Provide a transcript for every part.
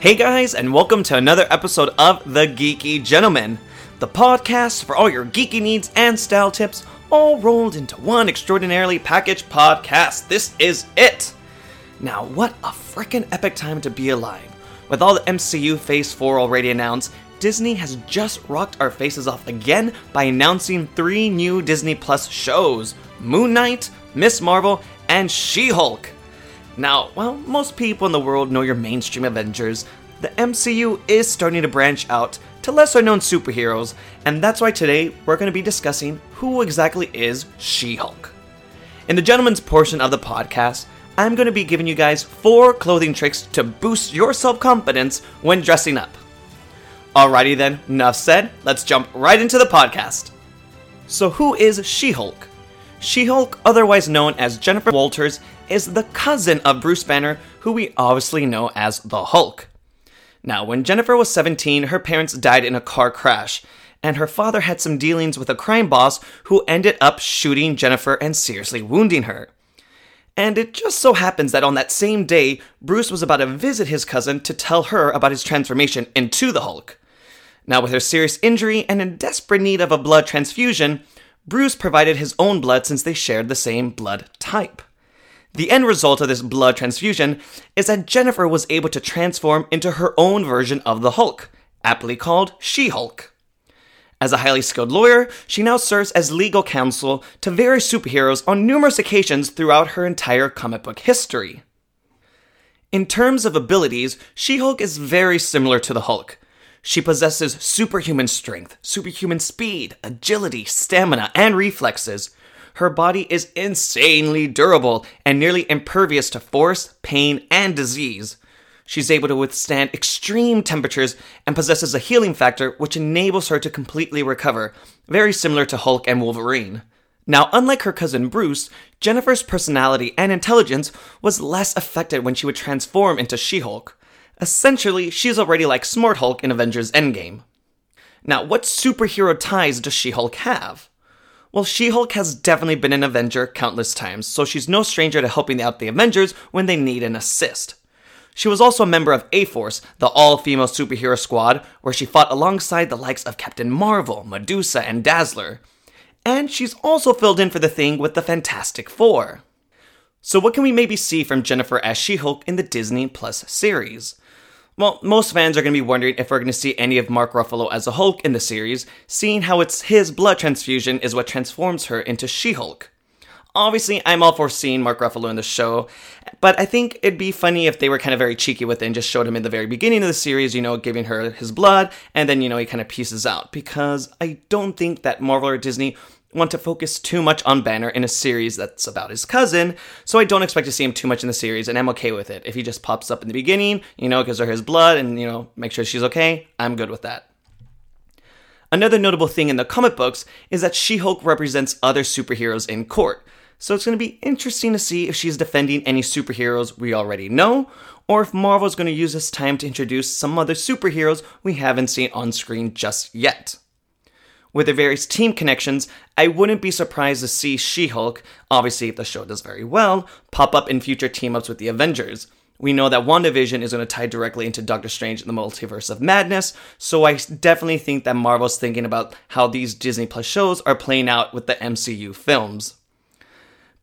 Hey guys, and welcome to another episode of The Geeky Gentleman, the podcast for all your geeky needs and style tips, all rolled into one extraordinarily packaged podcast. This is it! Now, what a freaking epic time to be alive. With all the MCU Phase 4 already announced, Disney has just rocked our faces off again by announcing three new Disney Plus shows Moon Knight, Miss Marvel, and She Hulk. Now, while most people in the world know your mainstream Avengers, the MCU is starting to branch out to lesser known superheroes, and that's why today we're going to be discussing who exactly is She Hulk. In the gentleman's portion of the podcast, I'm going to be giving you guys four clothing tricks to boost your self confidence when dressing up. Alrighty then, enough said, let's jump right into the podcast. So, who is She Hulk? She Hulk, otherwise known as Jennifer Walters, is the cousin of Bruce Banner, who we obviously know as the Hulk. Now, when Jennifer was 17, her parents died in a car crash, and her father had some dealings with a crime boss who ended up shooting Jennifer and seriously wounding her. And it just so happens that on that same day, Bruce was about to visit his cousin to tell her about his transformation into the Hulk. Now, with her serious injury and in desperate need of a blood transfusion, Bruce provided his own blood since they shared the same blood type. The end result of this blood transfusion is that Jennifer was able to transform into her own version of the Hulk, aptly called She Hulk. As a highly skilled lawyer, she now serves as legal counsel to various superheroes on numerous occasions throughout her entire comic book history. In terms of abilities, She Hulk is very similar to the Hulk. She possesses superhuman strength, superhuman speed, agility, stamina, and reflexes. Her body is insanely durable and nearly impervious to force, pain, and disease. She's able to withstand extreme temperatures and possesses a healing factor which enables her to completely recover, very similar to Hulk and Wolverine. Now, unlike her cousin Bruce, Jennifer's personality and intelligence was less affected when she would transform into She Hulk. Essentially, she's already like Smart Hulk in Avengers Endgame. Now, what superhero ties does She Hulk have? Well, She Hulk has definitely been an Avenger countless times, so she's no stranger to helping out the Avengers when they need an assist. She was also a member of A Force, the all female superhero squad, where she fought alongside the likes of Captain Marvel, Medusa, and Dazzler. And she's also filled in for the thing with the Fantastic Four. So, what can we maybe see from Jennifer as She Hulk in the Disney Plus series? Well, most fans are going to be wondering if we're going to see any of Mark Ruffalo as a Hulk in the series, seeing how it's his blood transfusion is what transforms her into She Hulk. Obviously, I'm all for seeing Mark Ruffalo in the show, but I think it'd be funny if they were kind of very cheeky with it and just showed him in the very beginning of the series, you know, giving her his blood, and then, you know, he kind of pieces out. Because I don't think that Marvel or Disney want to focus too much on Banner in a series that's about his cousin, so I don't expect to see him too much in the series, and I'm okay with it. If he just pops up in the beginning, you know, gives her his blood and, you know, make sure she's okay, I'm good with that. Another notable thing in the comic books is that She Hulk represents other superheroes in court, so it's going to be interesting to see if she's defending any superheroes we already know, or if Marvel's going to use this time to introduce some other superheroes we haven't seen on screen just yet. With their various team connections, I wouldn't be surprised to see She Hulk, obviously if the show does very well, pop up in future team ups with the Avengers. We know that WandaVision is going to tie directly into Doctor Strange in the Multiverse of Madness, so I definitely think that Marvel's thinking about how these Disney Plus shows are playing out with the MCU films.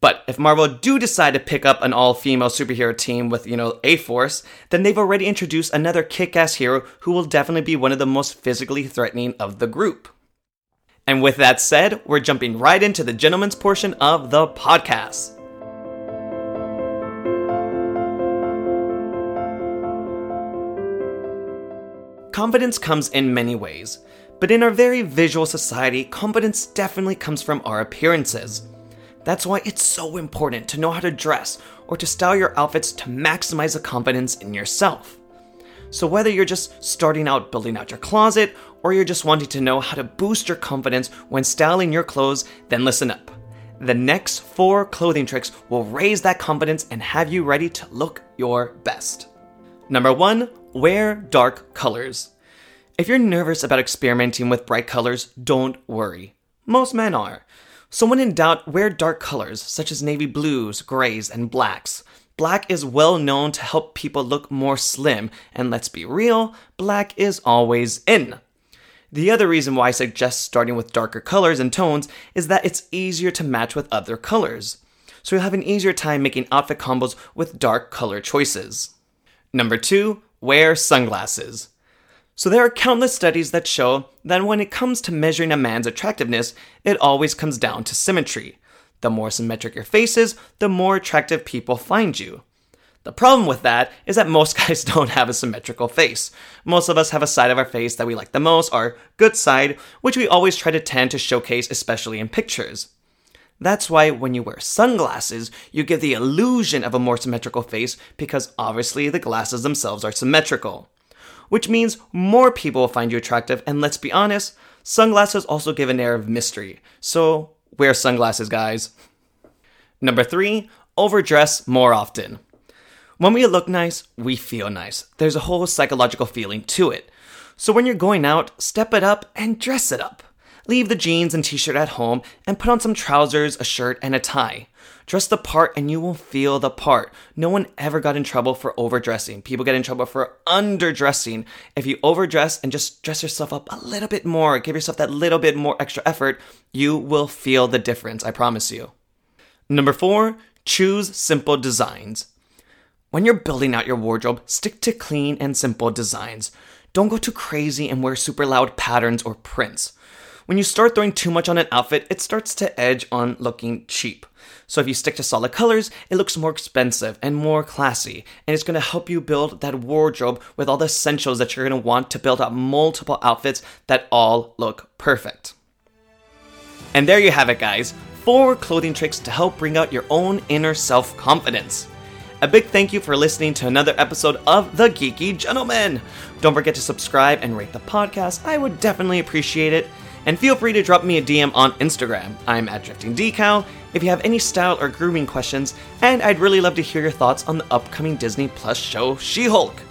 But if Marvel do decide to pick up an all-female superhero team with, you know, A-Force, then they've already introduced another kick-ass hero who will definitely be one of the most physically threatening of the group. And with that said, we're jumping right into the gentleman's portion of the podcast. Confidence comes in many ways, but in our very visual society, confidence definitely comes from our appearances. That's why it's so important to know how to dress or to style your outfits to maximize the confidence in yourself. So, whether you're just starting out building out your closet or you're just wanting to know how to boost your confidence when styling your clothes, then listen up. The next four clothing tricks will raise that confidence and have you ready to look your best. Number one, wear dark colors. If you're nervous about experimenting with bright colors, don't worry. Most men are. So, when in doubt, wear dark colors such as navy blues, grays, and blacks. Black is well known to help people look more slim, and let's be real, black is always in. The other reason why I suggest starting with darker colors and tones is that it's easier to match with other colors. So you'll have an easier time making outfit combos with dark color choices. Number two, wear sunglasses. So there are countless studies that show that when it comes to measuring a man's attractiveness, it always comes down to symmetry. The more symmetric your face is, the more attractive people find you. The problem with that is that most guys don't have a symmetrical face. Most of us have a side of our face that we like the most, our good side, which we always try to tend to showcase, especially in pictures. That's why when you wear sunglasses, you get the illusion of a more symmetrical face because obviously the glasses themselves are symmetrical. Which means more people will find you attractive, and let's be honest, sunglasses also give an air of mystery. So wear sunglasses, guys. Number three, overdress more often. When we look nice, we feel nice. There's a whole psychological feeling to it. So when you're going out, step it up and dress it up. Leave the jeans and t shirt at home and put on some trousers, a shirt, and a tie. Dress the part and you will feel the part. No one ever got in trouble for overdressing. People get in trouble for underdressing. If you overdress and just dress yourself up a little bit more, give yourself that little bit more extra effort, you will feel the difference, I promise you. Number four, choose simple designs. When you're building out your wardrobe, stick to clean and simple designs. Don't go too crazy and wear super loud patterns or prints. When you start throwing too much on an outfit, it starts to edge on looking cheap. So if you stick to solid colors, it looks more expensive and more classy, and it's to help you build that wardrobe with all the essentials that you're to want to build up multiple outfits that all look perfect. And there you have it, guys. Four clothing tricks to help bring out your own inner self confidence. A big thank you for listening to another episode of The Geeky Gentleman. Don't forget to subscribe and rate the podcast. I would definitely appreciate it. And feel free to drop me a DM on Instagram. I'm at DriftingDCal if you have any style or grooming questions, and I'd really love to hear your thoughts on the upcoming Disney Plus show She Hulk.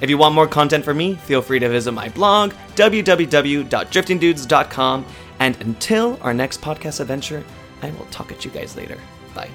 If you want more content from me, feel free to visit my blog, www.driftingdudes.com. And until our next podcast adventure, I will talk at you guys later. Bye.